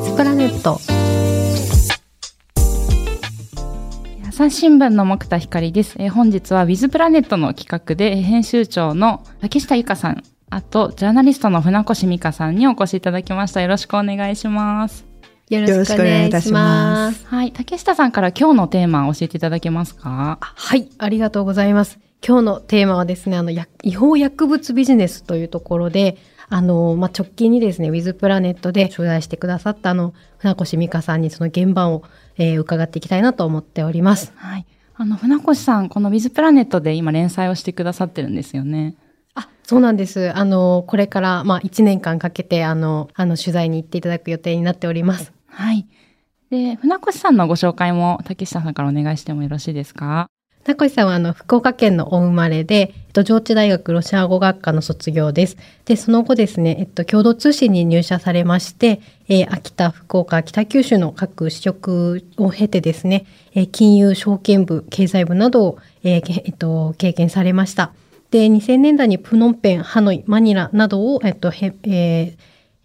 ィズプラネット。朝日新聞の木田光です、えー本日はウィズプラネットの企画でえー編集長の竹下由香さんあとジャーナリストの船越美香さんにお越しいただきました。よろしくお願いします。よろしくお願いいたします。はい。竹下さんから今日のテーマを教えていただけますか？はい。ありがとうございます。今日のテーマはですねあのや違法薬物ビジネスというところであの、まあ、直近にですね、ウィズプラネットで取材してくださったあの、船越美香さんにその現場を、えー伺っていきたいなと思っております。はいあの船越さんこのウィズプラネットで今連載をしてくださってるんですよねあ、そうなんです。あの、これから、まあ、1年間かけて、あの、あの、取材に行っていただく予定になっております。はいで船越さんのご紹介も竹下さんからお願いしてもよろしいですか？名越さんはあの福岡県のお生まれで、えっと、上智大学ロシア語学科の卒業です。で、その後ですね、えっと、共同通信に入社されまして、えー秋田、福岡、北九州の各支局を経てですね、えー金融、証券部、経済部などを、えーけえっと、経験されました。で、2000年代にプノンペン、ハノイ、マニラなどを、えっと、へえー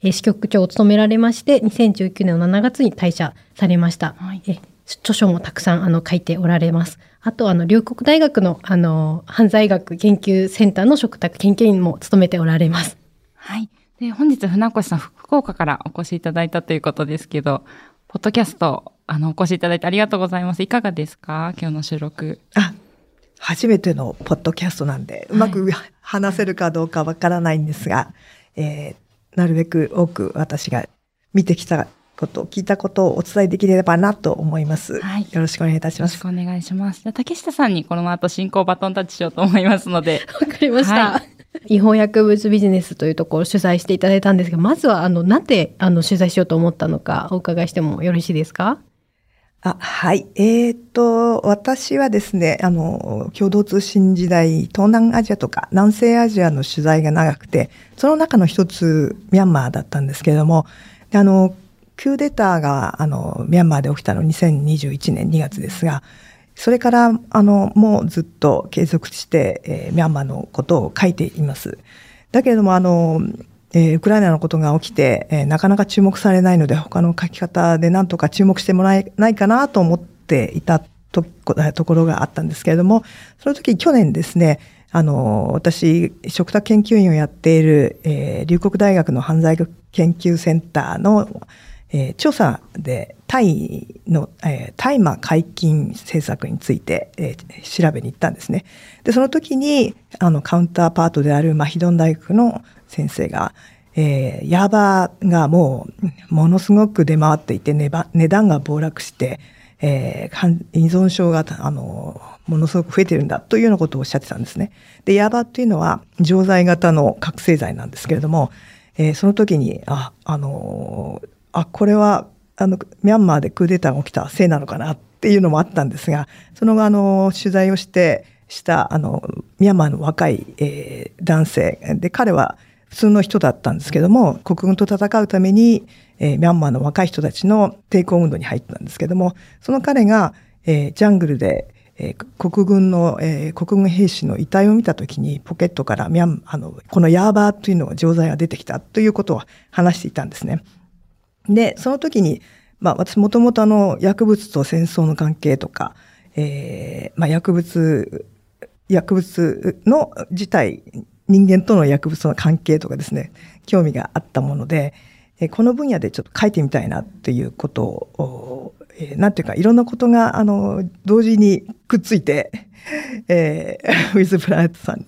えー支局長を務められまして、2019年の7月に退社されました。はいえ著書もたくさんあの書いておられます。あとあの龍谷大学のあの犯罪学研究センターの嘱託研究員も務めておられます。はい。で、本日船越さん、福岡からお越しいただいたということですけど、ポッドキャスト、あの、お越しいただいてありがとうございます。いかがですか？今日の収録。あ、初めてのポッドキャストなんで、うまく話せるかどうかわからないんですが、えーなるべく多く私が見てきたこと、聞いたことをお伝えできればなと思います。はいよろしくお願いいたしますよろしく。お願いします。じゃあ竹下さんにこの後進行バトンタッチしようと思いますので、わかりました。は違法薬物ビジネスというところを取材していただいたんですが、まずはあのなんであの取材しようと思ったのかお伺いしてもよろしいですか？あ、はい。えっ、と、私はですね、あの、共同通信時代、東南アジアとか南西アジアの取材が長くて、その中の一つ、ミャンマーだったんですけれども、であの、クーデターが、あの、ミャンマーで起きたの2021年2月ですが、それから、あの、もうずっと継続して、えーミャンマーのことを書いています。だけれども、あの、えーウクライナのことが起きて、えーなかなか注目されないので、他の書き方でなんとか注目してもらえないかなと思っていたとところがあったんですけれども、その時去年ですね、あの、私、食卓研究員をやっている、えー龍谷大学の犯罪研究センターの、えー調査でタイの、えー大麻解禁政策について、えー調べに行ったんですね。で、その時に、あの、カウンターパートであるマヒドン大学の先生が、えー、ヤーバーがもう、ものすごく出回っていて、値ば値段が暴落して、えー依存症が、あの、ものすごく増えてるんだというようなことをおっしゃってたんですね。で、ヤーバーっていうのは、錠剤型の覚醒剤なんですけれども、えーその時に、あ、あのーあ、これは、あの、ミャンマーでクーデターが起きたせいなのかなっていうのもあったんですが、その後、あの、取材をして、した、あの、ミャンマーの若い、えー男性で、彼は普通の人だったんですけども、国軍と戦うために、えーミャンマーの若い人たちの抵抗運動に入ったんですけども、その彼が、えージャングルで、えー国軍の、えー国軍兵士の遺体を見たときに、ポケットからミャン、あの、このヤーバーというのが錠剤が出てきたということを話していたんですね。で、その時に、まあ私もともとあの薬物と戦争の関係とか、えーまあ薬物、薬物の自体、人間との薬物の関係とかですね、興味があったもので、えーこの分野でちょっと書いてみたいなっていうことを、えーなんていうかいろんなことがあの同時にくっついて、えー ウィズ・プラネットさん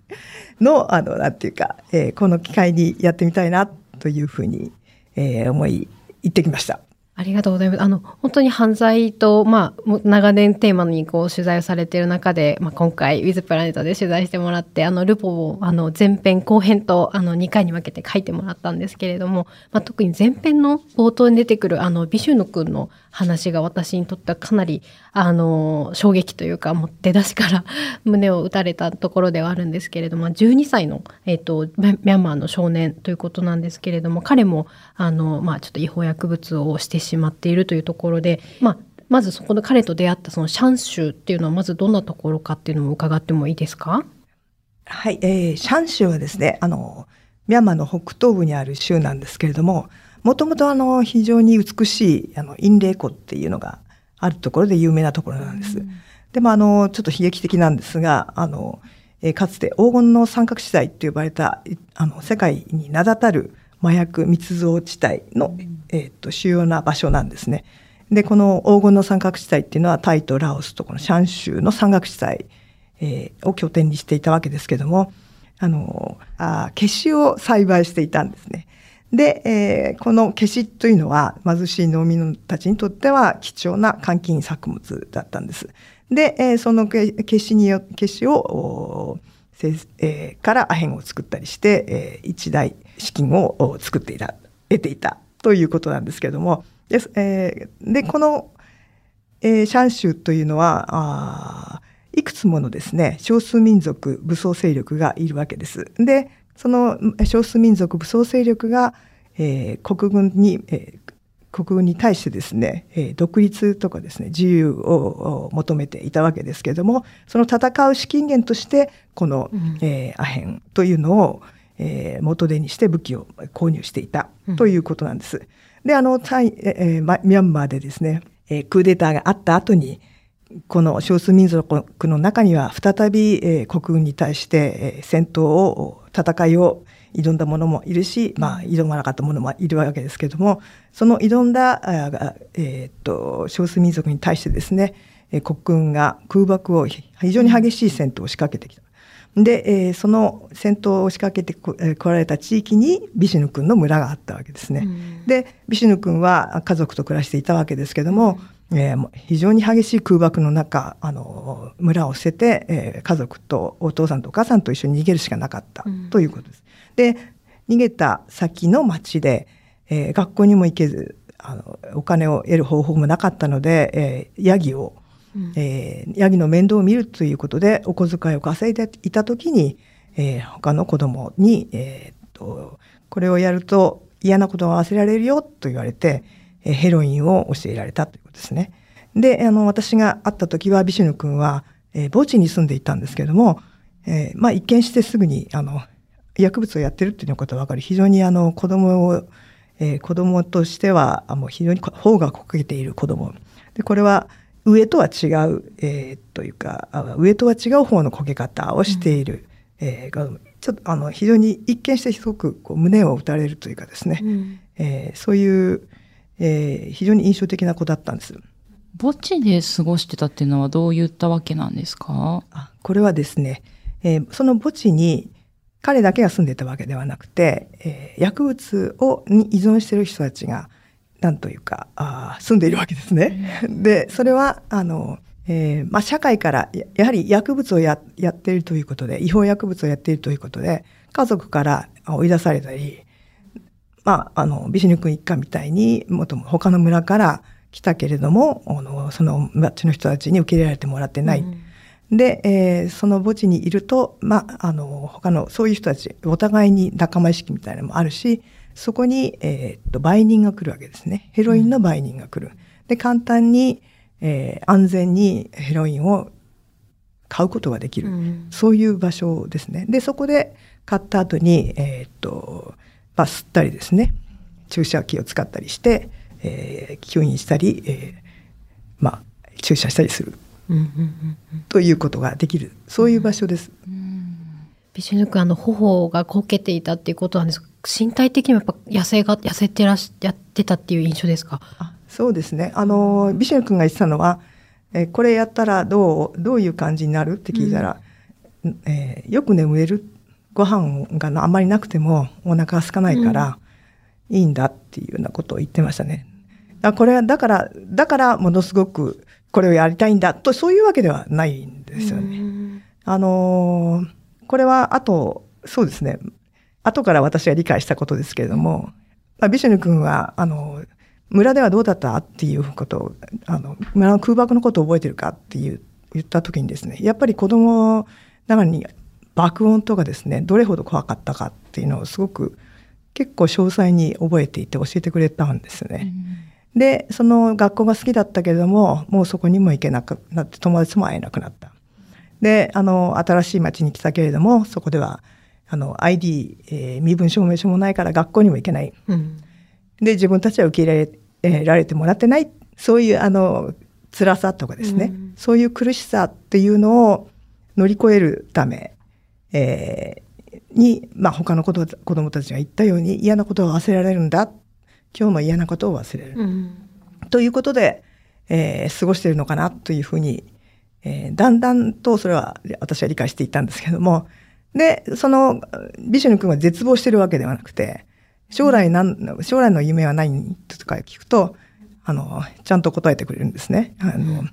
の、あの、なんていうか、えーこの機会にやってみたいなというふうに、えー思い、行ってきました。ありがとうございます。あの、本当に犯罪と、まあ、長年テーマにこう取材をされている中で、まあ、今回、ウィズプラネットで取材してもらって、あの、ルポを、あの、前編後編と、あの、2回に分けて書いてもらったんですけれども、まあ、特に前編の冒頭に出てくる、あの、ビシュヌ君の話が私にとってはかなり、あの、衝撃というか、もう出だしから 胸を打たれたところではあるんですけれども、12歳の、えっ、と、ミャンマーの少年ということなんですけれども、彼も、あの、まあ、ちょっと違法薬物をしてしまっているというところで、まあ、まずそこの彼と出会ったそのシャン州っていうのはまずどんなところかっていうのも伺ってもいいですか？はい、えーシャン州はですね、あの、ミャンマーの北東部にある州なんですけれども、もともとあの非常に美しいあの陰霊湖っていうのがあるところで有名なところなんです。でもあのちょっと悲劇的なんですがあの、えー、かつて黄金の三角地帯と呼ばれたあの世界に名だたる麻薬密造地帯の、えー、と主要な場所なんですね。でこの黄金の三角地帯っていうのはタイとラオスとこのシャン州の山岳地帯、えー、を拠点にしていたわけですけどもあのあケシを栽培していたんですね。で、えー、このケシというのは貧しい農民たちにとっては貴重な換金作物だったんです。で、えー、そのケシによケシをえー、からアヘンを作ったりして、えー、一大資金を作っていた得ていたということなんですけどもで,、えー、でこの、えー、シャン州というのはいくつものですね少数民族武装勢力がいるわけです。でその少数民族武装勢力が、えー、国軍に、えー、国軍に対してですね、えー、独立とかですね自由を求めていたわけですけれどもその戦う資金源としてこの、うん、えー、アヘンというのを、えー、元手にして武器を購入していたということなんです。うん、であのタイ、えー、ミャンマーでですね、えー、クーデターがあった後にこの少数民族の中には再び、えー、国軍に対して、えー、戦闘を戦いを挑んだ者もいるし、まあ、挑まなかった者もいるわけですけれどもその挑んだ、えー、っと少数民族に対してですね国軍が空爆を非常に激しい戦闘を仕掛けてきた。で、えー、その戦闘を仕掛けてこ来られた地域にビシュヌ君の村があったわけですね。うん、でビシュヌ君は家族と暮らしていたわけですけども、えー、非常に激しい空爆の中あの村を捨てて、えー、家族とお父さんとお母さんと一緒に逃げるしかなかったということです。うん、で逃げた先の町で、えー、学校にも行けずあのお金を得る方法もなかったので、えー、ヤギを、うん、えー、ヤギの面倒を見るということでお小遣いを稼いでいた時に、えー、他の子供に、えー、っとこれをやると嫌なことが忘れられるよと言われて、えー、ヘロインを教えられたというですね。であの私が会った時はビシュヌ君は、えー、墓地に住んでいたんですけれども、えーまあ、一見してすぐにあの薬物をやってるっていうことが分かる。非常にあの子供を、えー、子供としてはもう非常に方がこけている子供。でこれは上とは違う、えー、というか上とは違う方のこけ方をしている、うん、えー、ちょっとあの非常に一見してすごくこう胸を打たれるというかですね、うん、えー、そういう、えー、非常に印象的な子だったんです。墓地で過ごしてたっていうのはどういったわけなんですか？あこれはですね、えー、その墓地に彼だけが住んでたわけではなくて、えー、薬物をに依存している人たちが何というかあ住んでいるわけですね。でそれはあの、えーまあ、社会からやはり薬物をややっているということで違法薬物をやっているということで家族から追い出されたり、まあ、あのビシヌ君一家みたいにもとも他の村から来たけれどもあのその町の人たちに受け入れられてもらってない。うんで、えー、その墓地にいると、まあ、あの他のそういう人たちお互いに仲間意識みたいなのもあるしそこに、えー、っと売人が来るわけですねヘロインの売人が来る。で簡単に、えー、安全にヘロインを買うことができる、うん、そういう場所ですね。でそこで買った後に、えー、っとまあ、吸ったりですね注射器を使ったりして、えー、吸引したり、えーまあ、注射したりする。ということができる。そういう場所です。ビシュヌ君あの頬がこけていたっていうことなん。です身体的にもやっぱ痩せが痩せてらしやってたっていう印象ですかあそうですねあのビシュヌ君が言ってたのは、えこれやったらどうどういう感じになるって聞いたら、うん、えー、よく眠れるご飯があまりなくてもお腹が空かないから、いいんだっていうようなことを言ってましたね。だこれはだからだからものすごくこれをやりたいんだとそういうわけではないんですよね。あのこれはあとそうですね後から私は理解したことですけれども、まあ、ビシュヌ君はあの村ではどうだったっていうことをあの村の空爆のことを覚えてるかっていう言った時にですねやっぱり子供ながらに爆音とかですねどれほど怖かったかっていうのをすごく結構詳細に覚えていて教えてくれたんですね。うんでその学校が好きだったけれどももうそこにも行けなくなって友達も会えなくなった。であの新しい町に来たけれどもそこではあの ID、えー、身分証明書もないから学校にも行けない、うん、で、自分たちは受け入れ、えー、られてもらってない、そういうあの、辛さとかですね、うん、そういう苦しさっていうのを乗り越えるため、えー、に、まあ、他の子子供たちが言ったように嫌なことを忘れられるんだ。今日の嫌なことを忘れる。うん、ということで、えー、過ごしているのかなというふうに、えー、だんだんとそれは私は理解していったんですけども、で、その、ビシュヌ君は絶望してるわけではなくて、将来なん、将来の夢は何とか聞くと、あの、ちゃんと答えてくれるんですね。あの、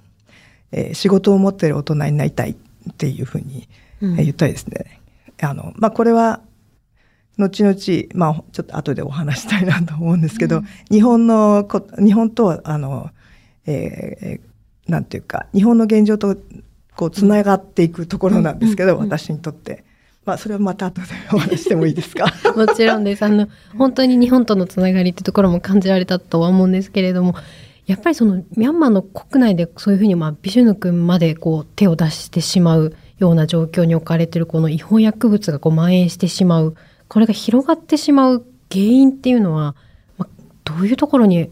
えー、仕事を持ってる大人になりたいっていうふうに言ったりですね。うん、あの、まあ、これは、後々、まあ、ちょっと後でお話したいなと思うんですけど、うん、日本のこ、日本と、あの、えー、なんていうか、日本の現状と、こう、つながっていくところなんですけど、私にとって。まあ、それはまた後でお話してもいいですか？もちろんです。あの、本当に日本とのつながりってところも感じられたとは思うんですけれども、やっぱりそのミャンマーの国内でそういうふうに、まあ、ビシュヌ君までこう手を出してしまうような状況に置かれているこの違法薬物がこう蔓延してしまう。これが広がってしまう原因っていうのは、まあ、どういうところに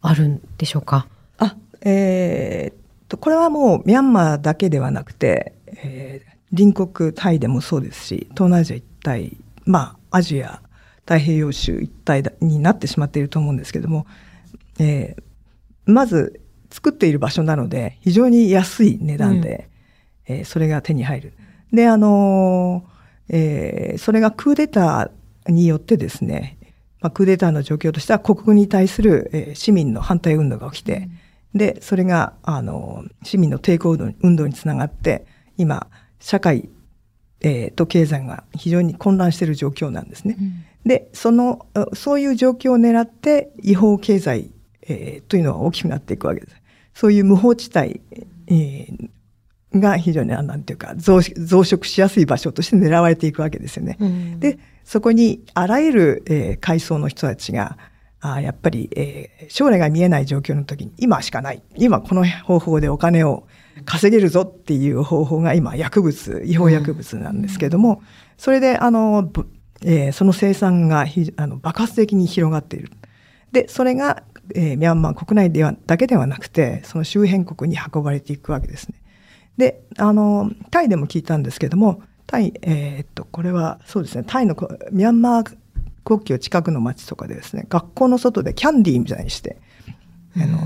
あるんでしょうか？あ、えー、とこれはもうミャンマーだけではなくて、えー、隣国タイでもそうですし東南アジア一帯まあアジア太平洋州一帯になってしまっていると思うんですけども、えー、まず作っている場所なので非常に安い値段で、うん、えー、それが手に入る。であのえー、それがクーデターによってですね、まあ、クーデターの状況としては国軍に対する、えー、市民の反対運動が起きて、うん、で、それが、あの、市民の抵抗運動につながって、今、社会、えー、と経済が非常に混乱している状況なんですね。うん、で、その、そういう状況を狙って違法経済、えー、というのは大きくなっていくわけです。そういう無法地帯、えー、が非常になんていうか増殖しやすい場所として狙われていくわけですよね。うん、でそこにあらゆる、えー、階層の人たちがあやっぱり、えー、将来が見えない状況の時に今しかない今この方法でお金を稼げるぞっていう方法が今薬物違法薬物なんですけども、うん、それであの、えー、その生産がひあの爆発的に広がっている。でそれが、えー、ミャンマー国内ではだけではなくてその周辺国に運ばれていくわけですね。で、あの、タイでも聞いたんですけども、タイ、えー、っと、これはそうですね、タイのミャンマー国境近くの町とかでですね、学校の外でキャンディーみたいにして、あの、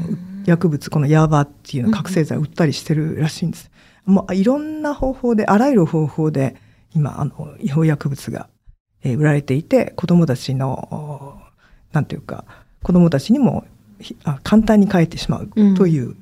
薬物、このヤーバーっていうの覚醒剤を売ったりしてるらしいんです。もういろんな方法で、あらゆる方法で、今、あの、違法薬物が、えー、売られていて、子供たちの、なんていうか、子供たちにも簡単に変えてしまうという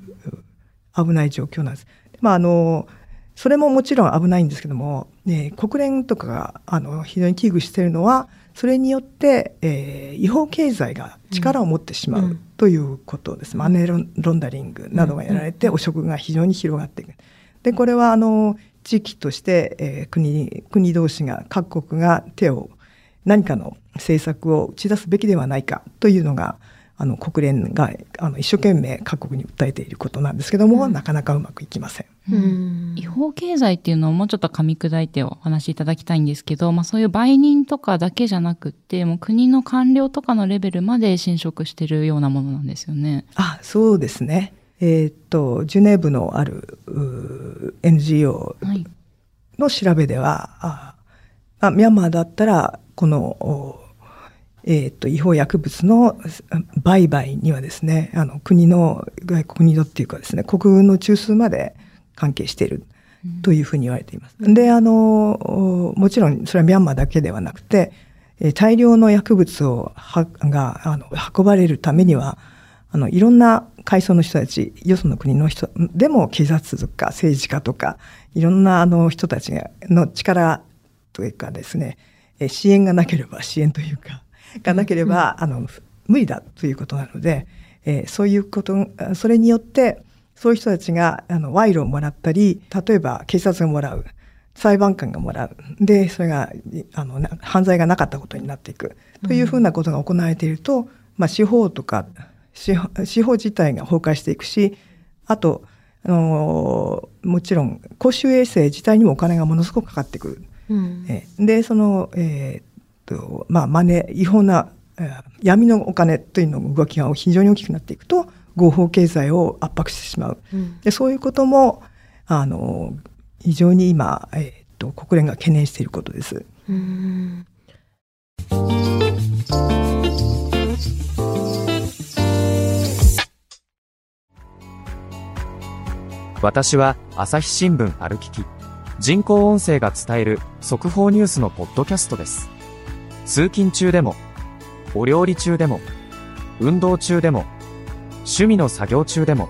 危ない状況なんです。まあ、あの、それももちろん危ないんですけども、ね、国連とかがあの非常に危惧しているのは、それによって、えー、違法経済が力を持ってしまうということです。うん、マネーロンダリングなどがやられて、汚職が非常に広がっていく。で、これは、あの、地域として、えー、国、国同士が、各国が手を、何かの政策を打ち出すべきではないかというのが、あの国連があの一生懸命各国に訴えていることなんですけども、うん、なかなかうまくいきません。うん、違法経済っていうのをもうちょっと噛み砕いてお話しいただきたいんですけど、まあそういう売人とかだけじゃなくて、もう国の官僚とかのレベルまで侵食してるようなものなんですよね。あ、そうですね。えー、っと、ジュネーブのある NGO の調べでは、はい、あミャンマーだったら、このえっ、ー、と、違法薬物の売買にはですね、あの、国の、外国のっていうかですね、国軍の中枢まで関係しているというふうに言われています。うん、で、あの、もちろん、それはミャンマーだけではなくて、大量の薬物をはがあの運ばれるためには、あの、いろんな階層の人たち、よその国の人でも警察とか政治家とか、いろんなあの人たちの力というかですね、支援がなければ支援というか、がなければ、あの無理だということなので、えー、そういうことそれによってそういう人たちがあの賄賂をもらったり例えば警察がもらう裁判官がもらう。でそれがあの犯罪がなかったことになっていく。というふうなことが行われていると、まあ、司法とか司法自体が崩壊していくしあとあのもちろん公衆衛生自体にもお金がものすごくかかってくる。うん、えでその、えーと、まあ、マネ、違法な闇のお金というの動きが非常に大きくなっていくと合法経済を圧迫してしまう。うん、でそういうこともあの非常に今、えー、っと国連が懸念していることです。うん私は朝日新聞歩きき人工音声が伝える速報ニュースのポッドキャストです。通勤中でも、お料理中でも、運動中でも、趣味の作業中でも、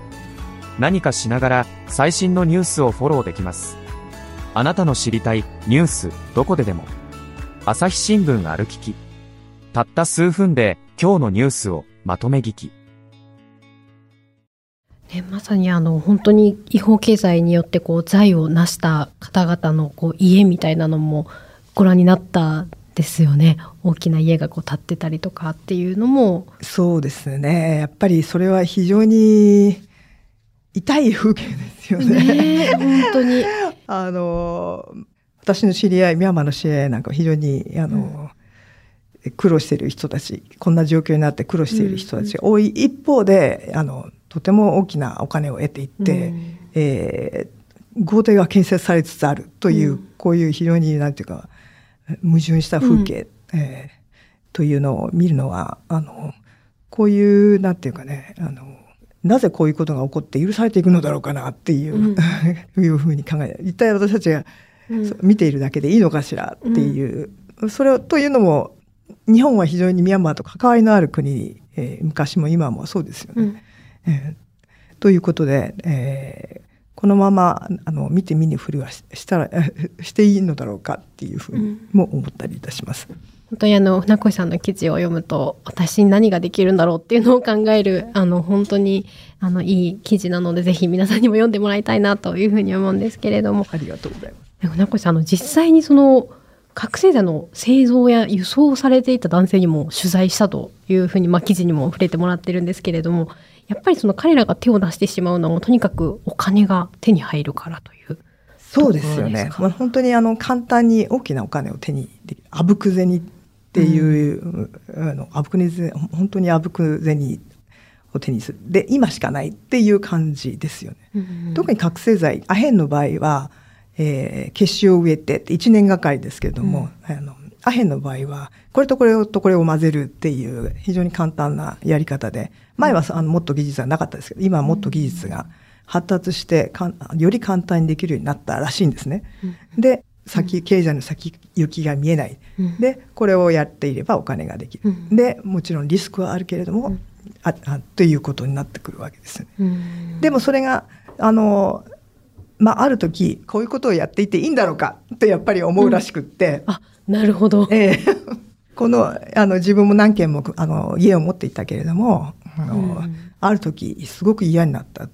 何かしながら最新のニュースをフォローできます。あなたの知りたいニュースどこででも。朝日新聞歩きき。たった数分で今日のニュースをまとめ聞き。ね、まさにあの本当に違法経済によってこう財を成した方々のこう家みたいなのもご覧になったですよね。大きな家がこう建ってたりとかっていうのも。そうですね。やっぱりそれは非常に痛い風景ですよね。ね本当に。あの私の知り合いミャンマーの知り合いなんか非常にあの、うん、苦労している人たちこんな状況になって苦労している人たちが多い一方であのとても大きなお金を得ていって、うん、えー、豪邸が建設されつつあるという、うん、こういう非常になんていうか矛盾した風景、うん、えー、というのを見るのはあのこういうなんていうかねあのなぜこういうことが起こって許されていくのだろうかなっていう、うん、いうふうに考え一体私たちが見ているだけでいいのかしらっていう、うん、それをというのも日本は非常にミャンマーと関わりのある国、えー、昔も今もそうですよね。えー、ということで、えー、このままあの見て見ぬふりはしたら していいのだろうかっていうふうにも思ったりいたします。うん本当にあの船越さんの記事を読むと私に何ができるんだろうっていうのを考えるあの本当にあのいい記事なのでぜひ皆さんにも読んでもらいたいなというふうに思うんですけれども。ありがとうございます。船越さんあの実際にその覚醒剤の製造や輸送されていた男性にも取材したというふうに、まあ、記事にも触れてもらってるんですけれどもやっぱりその彼らが手を出してしまうのもとにかくお金が手に入るからというそうですよね。まあ、本当にあの簡単に大きなお金を手に。あぶく銭っていう、うん、あのあぶく銭、本当にあぶく銭を手にする。で、今しかないっていう感じですよね。うん、特に覚醒剤、アヘンの場合は、えー、結晶を植えて1年がかりですけれども、うん、あのアヘンの場合は、これとこれとこれを混ぜるっていう非常に簡単なやり方で、前はあのもっと技術がなかったですけど、今はもっと技術が発達してかより簡単にできるようになったらしいんですね。で、先、経済の先行きが見えない。で、これをやっていればお金ができる。で、もちろんリスクはあるけれども、ああということになってくるわけですよね。でもそれが、あの、まあ、ある時、こういうことをやっていていいんだろうかってやっぱり思うらしくって。うん、あ、なるほど。えー、この、あの、自分も何軒も、あの、家を持っていたけれども、あの、うん、ある時、すごく嫌になったっ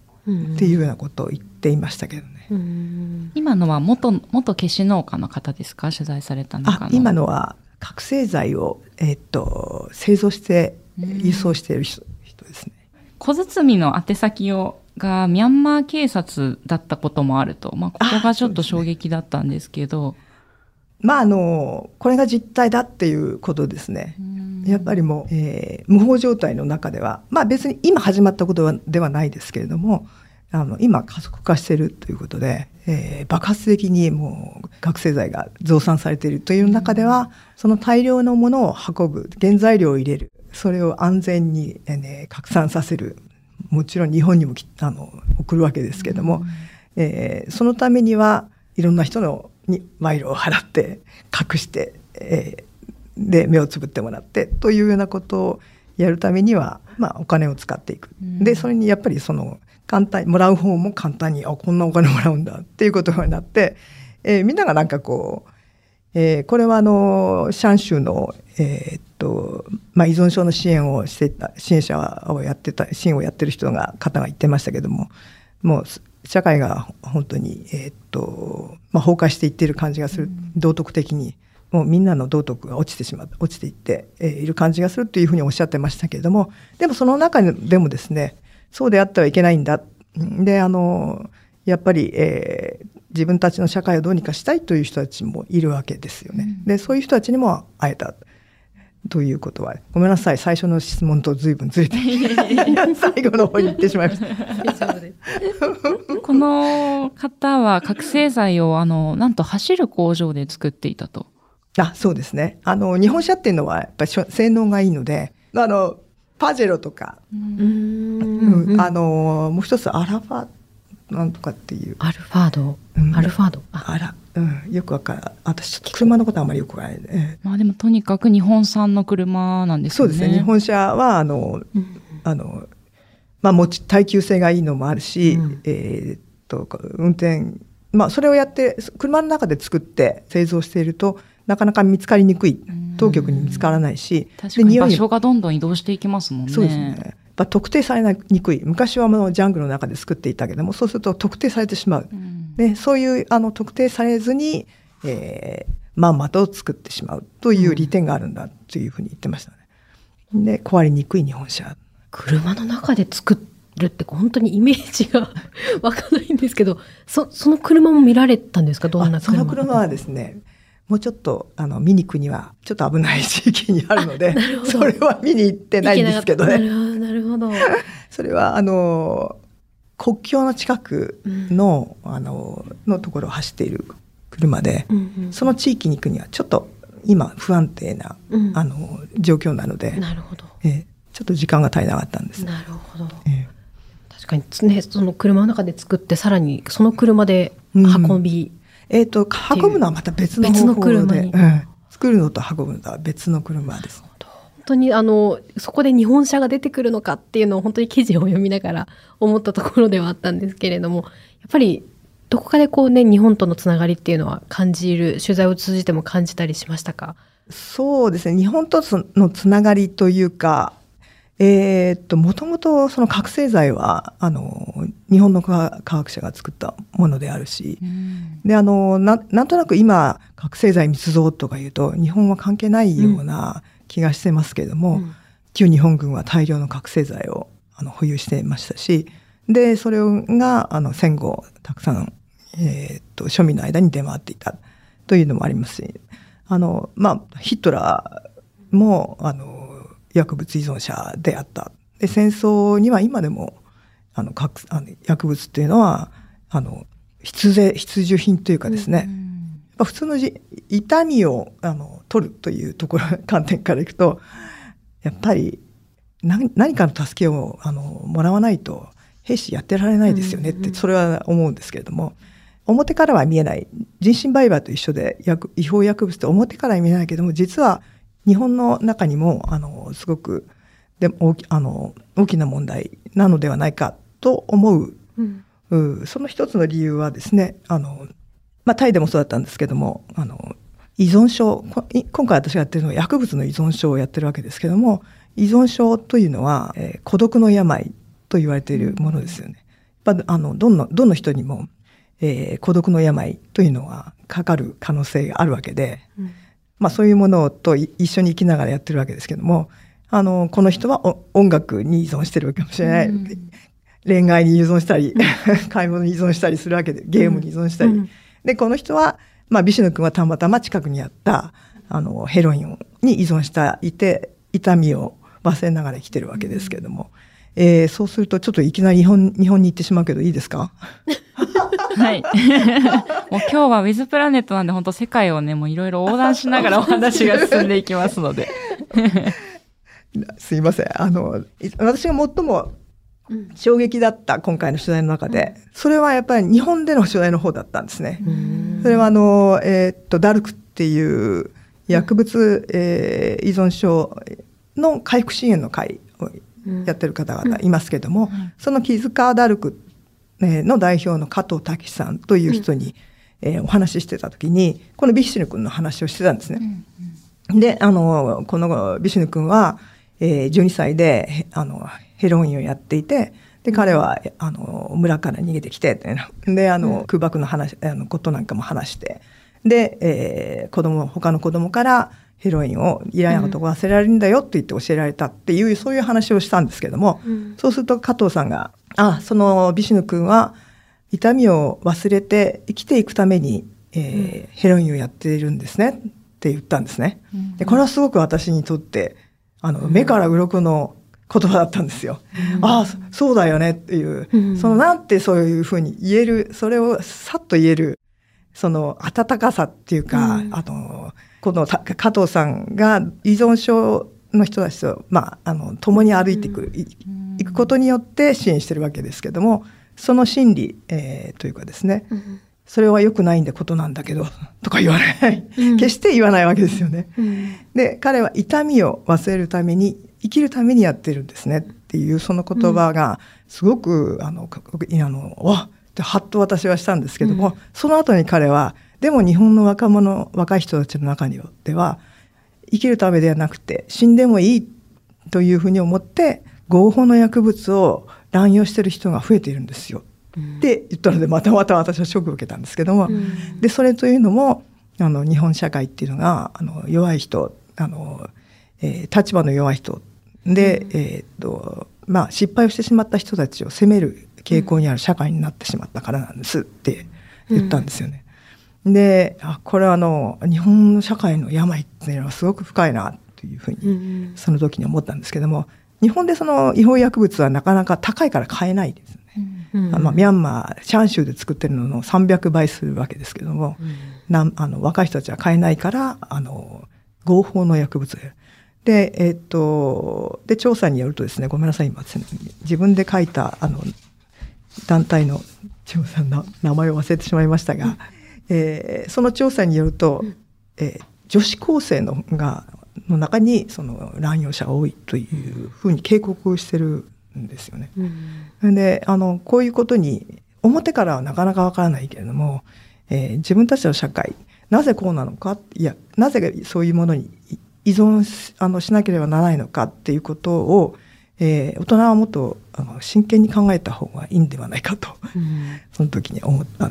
ていうようなことを言っていましたけどね。うん、今のは元、元消し農家の方ですか？取材されたのか今のは、覚醒剤を、えー、っと、製造して、輸送している人,、人ですね。小包の宛先をがミャンマー警察だったこともあると、まあ、ここがちょっと衝撃だったんですけど。まあ、あの、これが実態だっていうことですね。やっぱりもう、えー、無法状態の中では、まあ別に今始まったことはではないですけれども、あの、今加速化しているということで、えー、爆発的にもう覚醒剤が増産されているという中では、その大量のものを運ぶ、原材料を入れる、それを安全に、えーね、拡散させる、もちろん日本にもあの送るわけですけれども、うん、えー、そのためにはいろんな人のに賄賂を払って隠して、えー、で目をつぶってもらってというようなことをやるためには、まあ、お金を使っていく。うん、でそれにやっぱりその簡単もらう方も簡単にあこんなお金もらうんだっていうことになって、えー、みんながなんかこう、えー、これはあのシャン州の、えー、っとまあ、依存症の支援をしてた支援者をやってた支援をやってる人が方が言ってましたけどももう社会が本当に、えー、っと、まあ、崩壊していっている感じがする、道徳的に。もうみんなの道徳が落ちてしまう、落ちていって、えー、いる感じがするというふうにおっしゃってましたけれども、でもその中でもですね、そうであってはいけないんだ。で、あの、やっぱり、えー、自分たちの社会をどうにかしたいという人たちもいるわけですよね。で、そういう人たちにも会えた。ということは、ごめんなさい、最初の質問と随分ずれて、最後の方に行ってしまいました。この方は覚醒剤を、あの、なんと走る工場で作っていたと。あ、そうですね。あの、日本車っていうのは、やっぱり性能がいいので、あの、パジェロとか、うんあの、もう一つ、アラファ、なんとかっていう。アルファード？うんアルファード？ああら、うん、よくわかる。私、ちょっと車のことあんまりよくわからない、ね。まあでもとにかく日本産の車なんですよね。そうですね。日本車は、あの、あの、まあ、持ち、耐久性がいいのもあるし、うんえーっと、運転、まあ、それをやって、車の中で作って製造していると、なかなか見つかりにくい。当局に見つからないし、確かに場所がどんどん移動していきますもんね。そうですね。やっぱ特定されにくい。昔はもうジャングルの中で作っていたけども、そうすると特定されてしまう。うんで、そういう、あの、特定されずに、えー、まんまと作ってしまうという利点があるんだというふうに言ってましたね。で、壊れにくい日本車。車の中で作るって本当にイメージが わかんないんですけど、そ、その車も見られたんですか？どんなあそ車の車はですね、もうちょっと、あの、見に行くには、ちょっと危ない地域にあるので それは見に行ってないんですけどね。なるほど、なるほど。それは、あの、国境の近くの、あの、のところを走っている車で、うんうん。その地域に行くには、ちょっと、今、不安定な、うん。あの、状況なので、なるほど。ええちょっと時間が足りなかったんです。なるほど。ええ。確かにね、その車の中で作って、さらにその車で運び、えっ、と、運ぶのはまた別の別の方法で車に。うん作るのと運ぶのとは別の車です。本当にあの、そこで日本車が出てくるのかっていうのを本当に記事を読みながら思ったところではあったんですけれども、やっぱりどこかでこうね、日本とのつながりっていうのは感じる、取材を通じても感じたりしましたか？そうですね。日本とのつながりというか、えーっと、もともとその覚醒剤は、あの、日本の科科学者が作ったものであるし、うんで、あの、ななんとなく今、覚醒剤密造とか言うと、日本は関係ないような気がしてますけれども、うん旧日本軍は大量の覚醒剤をあの保有していましたし、で、それが、あの、戦後、たくさん、えーっと、庶民の間に出回っていたというのもありますし、あの、まあ、ヒトラーも、あの、薬物依存者であった。で、戦争には今でも、あの、各あの薬物っていうのは、あの、必需必需品というかですね、やっぱ普通のじ痛みをあの取るというところ 観点からいくとやっぱり何何かの助けをあのもらわないと兵士やってられないですよねってそれは思うんですけれども表からは見えない。人身売買と一緒で薬違法薬物って表からは見えないけども実は日本の中にもあのすごくで大きあの大きな問題なのではないかと思う。うん。うんその一つの理由はですね、あの、まあ、タイでもそうだったんですけども、あの、依存症、今回私がやってるのは薬物の依存症をやってるわけですけども、依存症というのは、えー孤独の病と言われているものですよね。やっぱあの、どんな、どの人にも、えー孤独の病というのはかかる可能性があるわけで、うんまあそういうものとい一緒に生きながらやってるわけですけども、あの、この人はお音楽に依存してるかもしれない。うん恋愛に依存したり、買い物に依存したりするわけで、ゲームに依存したり。うんで、この人は、まあ、ビシュヌ君はたまたま近くにあった、あの、ヘロインに依存したいて、痛みを忘れながら生きてるわけですけれども、えーそうすると、ちょっといきなり日本、日本に行ってしまうけど、いいですか？はい。もう今日はウィズプラネットなんで本当世界をね、もういろいろ横断しながらお話が進んでいきますので。すいません。あの、い私が最もうん衝撃だった今回の取材の中で、それはやっぱり日本での取材の方だったんですね。それはあの、えーっと、ダルクっていう薬物、えー依存症の回復支援の会をやってる方々いますけども、その木塚ダルクえーの代表の加藤武さんという人に、えーお話ししてた時に、このビシュヌ君の話をしてたんですね。で、あの、このビシュヌ君は、えー12歳で、へあの、ヘロインをやっていて、で、彼は、あの、村から逃げてきて、で、あの、空爆の話、あの、ことなんかも話して、で、えー子供、他の子供からヘロインを嫌なことを忘れられるんだよって言って教えられたっていう、そういう話をしたんですけども、うん。そうすると加藤さんが、あ、そのビシュヌ君は痛みを忘れて生きていくために、えーヘロインをやっているんですね。って言ったんですね。で、これはすごく私にとって、あの、目から鱗の言葉だったんですよ。うん、ああ、そうだよねっていう、うん、そのなんてそういうふうに言える、それをさっと言える、その温かさっていうか、うん、あの、この加藤さんが依存症の人たちと、まあ、あの、共に歩いていく、いくことによって支援してるわけですけども、その心理、えー、というかですね、それは良くないんでことなんだけど、とか言わない。決して言わないわけですよね。で、彼は痛みを忘れるために生きるためにやってるんですねっていうその言葉がすごく、あの、あの、わってはっと私はしたんですけども、うん、その後に彼は、でも日本の若者、若い人たちの中によっては、生きるためではなくて死んでもいいというふうに思って合法の薬物を乱用してる人が増えているんですよ。うん、って言ったのでまたまた私はショックを受けたんですけども、うん、でそれというのもあの日本社会っていうのがあの弱い人あの、えー、立場の弱い人で、えっと、まあ、失敗をしてしまった人たちを責める傾向にある社会になってしまったからなんですって言ったんですよね。うん、で、あ、これはあの、日本の社会の病っていうのはすごく深いなというふうに、その時に思ったんですけども、日本でその違法薬物はなかなか高いから買えないですね。うん、まあ、ミャンマー、シャン州で作ってるのの300倍するわけですけども、うん、なあの若い人たちは買えないから、あの、合法の薬物で、えっ、と、で、調査によるとですね、ごめんなさい、今、自分で書いた、あの、団体の調査の名前を忘れてしまいましたが、うん、えー、その調査によると、うん、えー、女子高生のが、の中に、その、乱用者が多いというふうに警告してるんですよね。うん、で、あの、こういうことに、表からはなかなかわからないけれども、えー、自分たちの社会、なぜこうなのか、いや、なぜそういうものに依存しあのしなければならないのかっていうことを、えー、大人はもっとあの真剣に考えた方がいいんではないかと、うん、その時に思った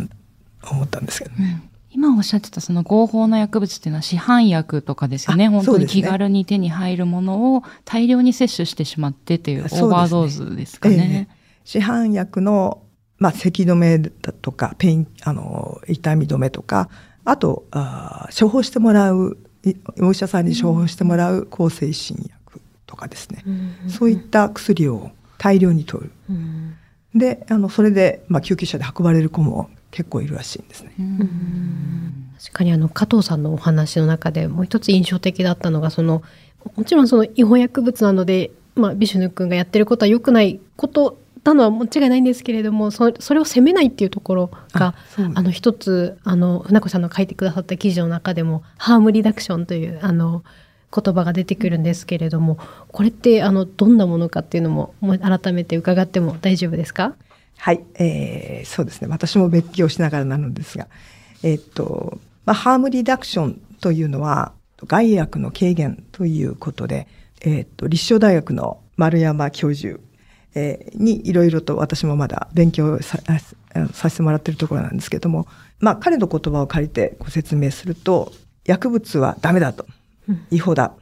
思ったんですけどね。うん今おっしゃってたその合法の薬物っていうのは市販薬とかですよね。本当に気軽に手に入るものを大量に摂取してしまってっていうオーバードーズですかね。ねえー、市販薬の、まあ、咳止めだとか、 pain、あの、痛み止めとか、あと、あ処方してもらうお医者さんに処方してもらう抗精神薬とかですね、そういった薬を大量に取る。であのそれで、まあ、救急車で運ばれる子も結構いるらしいんですね。確かにあの加藤さんのお話の中でもう一つ印象的だったのがそのもちろんその違法薬物なので、まあ、ビシュヌ君がやってることは良くないことたのは間違いないんですけれどもそそれを責めないっていうところがあの一つあの船子さんの書いてくださった記事の中でもハームリダクションというあの言葉が出てくるんですけれどもこれってあのどんなものかっていうのも改めて伺っても大丈夫ですか？はい、えー、そうですね私も別記をしながらなのですが、えー、っとまあ、ハームリダクションというのは害悪の軽減ということで、えー、っと立正大学の丸山教授えー、にいろいろと私もまだ勉強ささせてもらってるところなんですけども、まあ彼の言葉を借りてご説明すると、薬物はダメだと、違法だ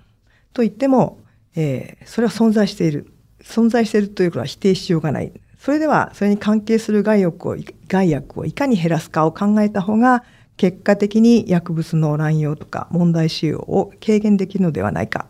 と言っても、えー、それは存在している。存在しているということは否定しようがない。それでは、それに関係する害悪を、害悪をいかに減らすかを考えた方が、結果的に薬物の乱用とか問題使用を軽減できるのではないか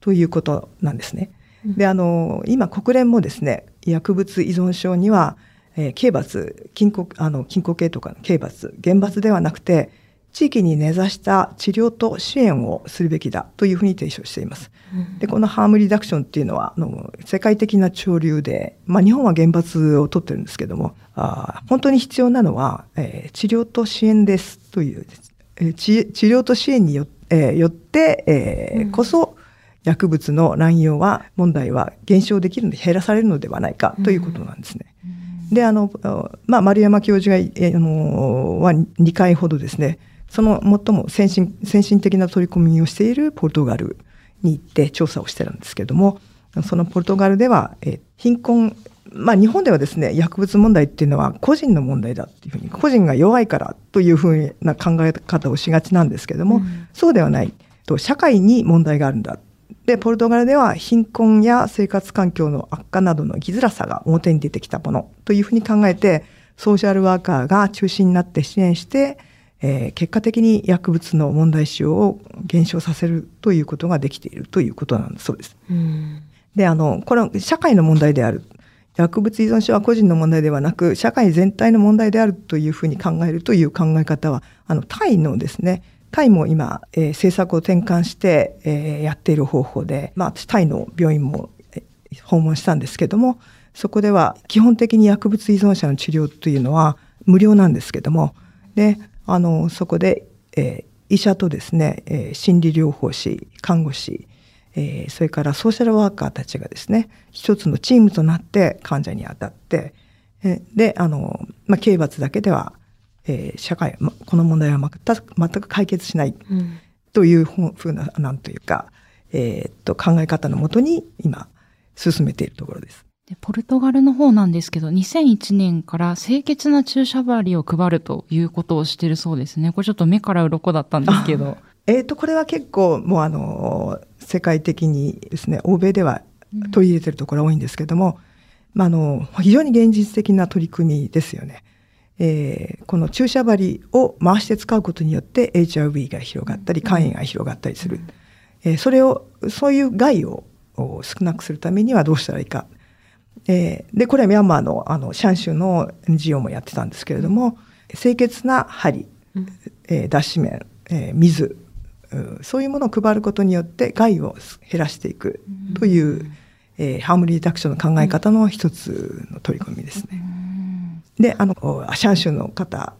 ということなんですね。で、あの、今国連もですね、薬物依存症には、えー、刑罰、禁錮、あの、禁錮刑とかの刑罰、厳罰ではなくて、地域に根ざした治療と支援をするべきだというふうに提唱しています。で、このハームリダクションっていうのは、あの世界的な潮流で、まあ日本は厳罰を取ってるんですけども、あ本当に必要なのは、えー、治療と支援ですという、えー、治治療と支援によ,、えー、よって、えー、こそ、薬物の乱用は、問題は減少できるので減らされるのではないかということなんですね。で、あの、まあ、丸山教授が、えあの、は2回ほどですね、その最も先進、先進的な取り組みをしているポルトガルに行って調査をしてるんですけども、そのポルトガルでは、え貧困、まあ日本ではですね、薬物問題っていうのは個人の問題だっていうふうに、個人が弱いからというふうな考え方をしがちなんですけども、うん、そうではない。と社会に問題があるんだで、ポルトガルでは貧困や生活環境の悪化などの生きづらさが表に出てきたものというふうに考えて、ソーシャルワーカーが中心になって支援して、えー結果的に薬物の問題使用を減少させるということができているということなんだそうです。うんで、あの、これは社会の問題である。薬物依存症は個人の問題ではなく、社会全体の問題であるというふうに考えるという考え方は、あの、タイのですね、タイも今、えー政策を転換して、えーやっている方法で、まあ、私タイの病院もえー訪問したんですけども、そこでは基本的に薬物依存者の治療というのは無料なんですけども、で、あの、そこで、えー医者とですね、えー心理療法士、看護師、えーそれからソーシャルワーカーたちがですね、一つのチームとなって患者に当たって、えーで、あの、まあ、刑罰だけでは、えー社会、まこの問題は全く全く解決しないうんというふうな、なんというか、えーっと、考え方のもとに今、進めているところです。でポルトガルの方なんですけど、2001年から清潔な注射針を配るということをしてるそうですね。これちょっと目から鱗だったんですけど。えー、とこれは結構もうあの世界的にですね欧米では取り入れてるところが多いんですけども、まあ、あの非常に現実的な取り組みですよね。えーこの注射針を回して使うことによって HIV が広がったり肝炎が広がったりする、えーそれをそういう害をお少なくするためにはどうしたらいいか、えーでこれはミャンマーのあのシャン州の NGO もやってたんですけれども清潔な針、えー脱脂綿、えー水うんそういうものを配ることによって害を減らしていくという、えーハームリーダクションの考え方の一つの取り組みですね。で、あの、アシャン州の方、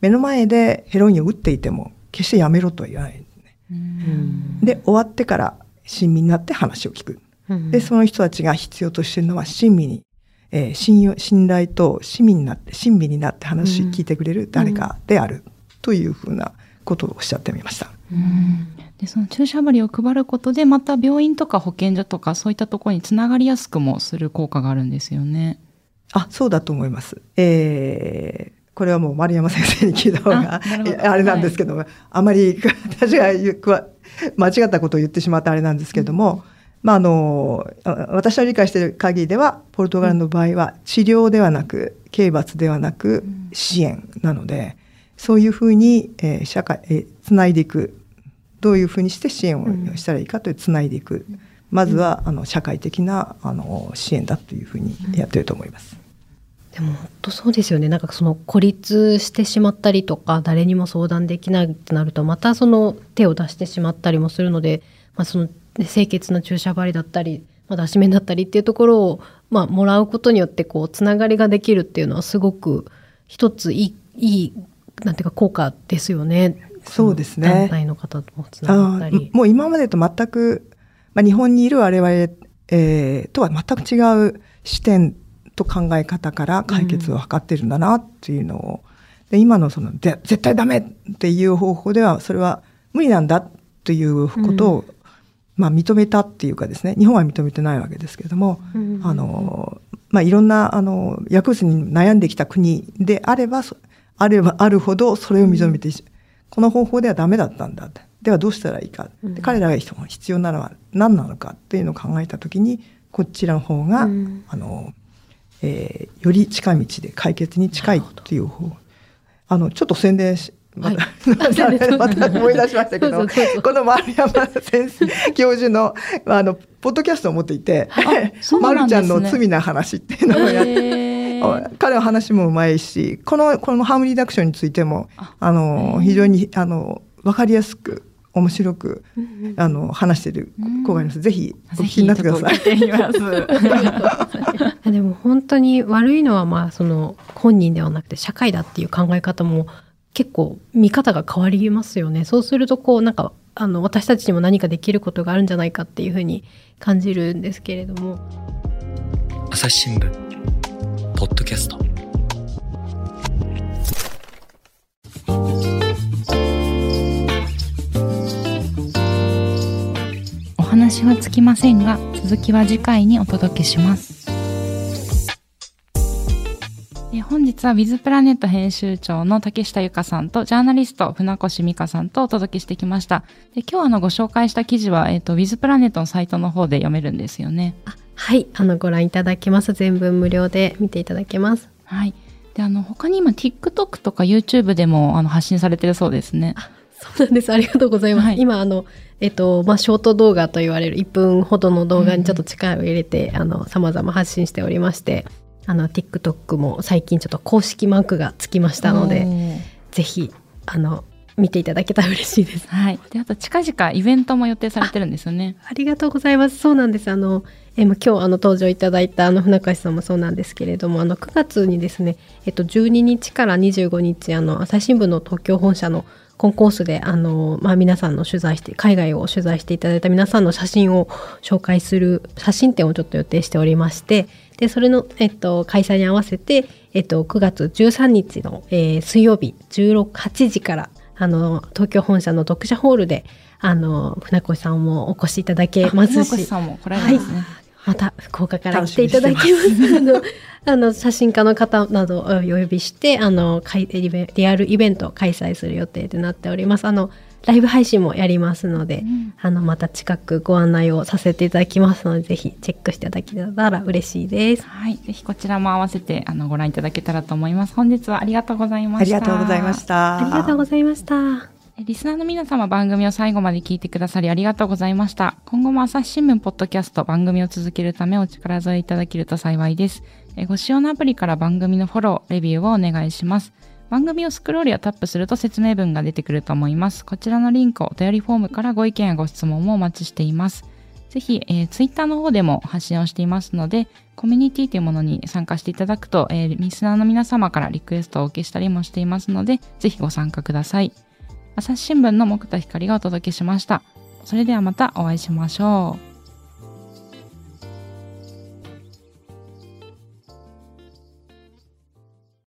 目の前でヘロインを打っていても、決してやめろとは言わないんですね。うんで、終わってから親身になって話を聞く。うんで、その人たちが必要としているのは親身に、えー信用、信頼と市民になって、親身になって話聞いてくれる誰かである、というふうなことをおっしゃってみました。で、その注射針を配ることで、また病院とか保健所とかそういったところにつながりやすくもする効果があるんですよね。あ、そうだと思います。えーこれはもう丸山先生に聞いた方があれなんですけども、あまり私が間違ったことを言ってしまったあれなんですけども、まあ、あの、私の理解している限りでは、ポルトガルの場合は治療ではなく、刑罰ではなく、支援なので、そういうふうに、えー社会、えーつないでいく。どういうふうにして支援をしたらいいかというつないでいく。まずは、あの、社会的な、あの、支援だというふうにやってると思います。でも本当そうですよねなんかその孤立してしまったりとか誰にも相談できないってなるとまたその手を出してしまったりもするので、まあ、その清潔な注射針だったり、まあ、脱脂綿だったりっていうところを、まあ、もらうことによってこうつながりができるっていうのはすごく一ついいいいなんていうか効果ですよね。そうですね団体の方ともつながったり。もう今までと全く、まあ、日本にいる我々、えーとは全く違う視点と考え方から解決を図ってるんだなっていうのを、で今のそので絶対ダメっていう方法ではそれは無理なんだっていうことを、まあ、認めたっていうかですね日本は認めてないわけですけれども、うんあのまあ、いろんなあの薬物に悩んできた国であればそあればあるほどそれを認めて、この方法ではダメだったんだ。ではどうしたらいいか、で彼らが必要なのは何なのかっていうのを考えた時にこちらの方が、うん。あのえーより近道で解決に近いっていう方。あのちょっと宣伝し また、また思い出しましたけどこの丸山先生教授のあのポッドキャストを持っていてね。るちゃんの罪な話っていうのをやって。彼は話もうまいし、この、このハームリーダクションについても、あの、非常に、あの、わかりやすく、面白く、あの、話している子がいます。ぜひ、お聞きになってください。でも本当に悪いのはまあその本人ではなくて社会だっていう考え方も結構見方が変わりますよね。そうするとこうなんかあの私たちにも何かできることがあるんじゃないかっていうふうに感じるんですけれども。朝日新聞ポッドキャストお話はつきませんが、続きは次回にお届けします。え本日は With プラネット編集長の竹下由香さんとジャーナリスト船越美香さんとお届けしてきました。で今日あのご紹介した記事は、えっ、と、With プラネットのサイトの方で読めるんですよね。あはい、あのご覧いただけます。全文無料で見ていただけます。はい。で、あの、他に今 TikTok とか YouTube でもあの発信されてるそうですね。そうなんです。ありがとうございます。はい今、あの、えっと、まあ、ショート動画と言われる1分ほどの動画にちょっと力を入れて、あの、様々発信しておりまして、あの、TikTok も最近ちょっと公式マークがつきましたので、ぜひ、あの、見ていただけたら嬉しいです。はい。で、あと近々イベントも予定されてるんですよね。ありがとうございます。そうなんです。あの、えまあ今日あの登場いただいたあの船越さんもそうなんですけれども、あの9月にですね、えっと12日から25日あの朝日新聞の東京本社のコンコースであのまあ皆さんの取材して海外を取材していただいた皆さんの写真を紹介する写真展をちょっと予定しておりまして、でそれのえっと開催に合わせてえっと9月13日の、えー水曜日16 8時からあの東京本社の読者ホールであの船越さんもお越しいただけますしさんも来られるんですね。また福岡から来ていただきます。あの、あの写真家の方などをお呼びして、あの、リアルイベントを開催する予定となっております。あの、ライブ配信もやりますので、うんあの、また近くご案内をさせていただきますので、ぜひチェックしていただけたら嬉しいです。はい。ぜひこちらも合わせてあのご覧いただけたらと思います。本日はありがとうございました。ありがとうございました。ありがとうございました。リスナーの皆様番組を最後まで聞いてくださりありがとうございました。今後も朝日新聞ポッドキャスト番組を続けるためお力添えいただけると幸いです。えご使用のアプリから番組のフォロー、レビューをお願いします。番組をスクロールやタップすると説明文が出てくると思います。こちらのリンクをお便りフォームからご意見やご質問もお待ちしています。ぜひ、えー、ツイッターの方でも発信をしていますので、コミュニティというものに参加していただくと、えーリスナーの皆様からリクエストをお受けしたりもしていますので、ぜひご参加ください。朝日新聞の木田光がお届けしました。それではまたお会いしましょう。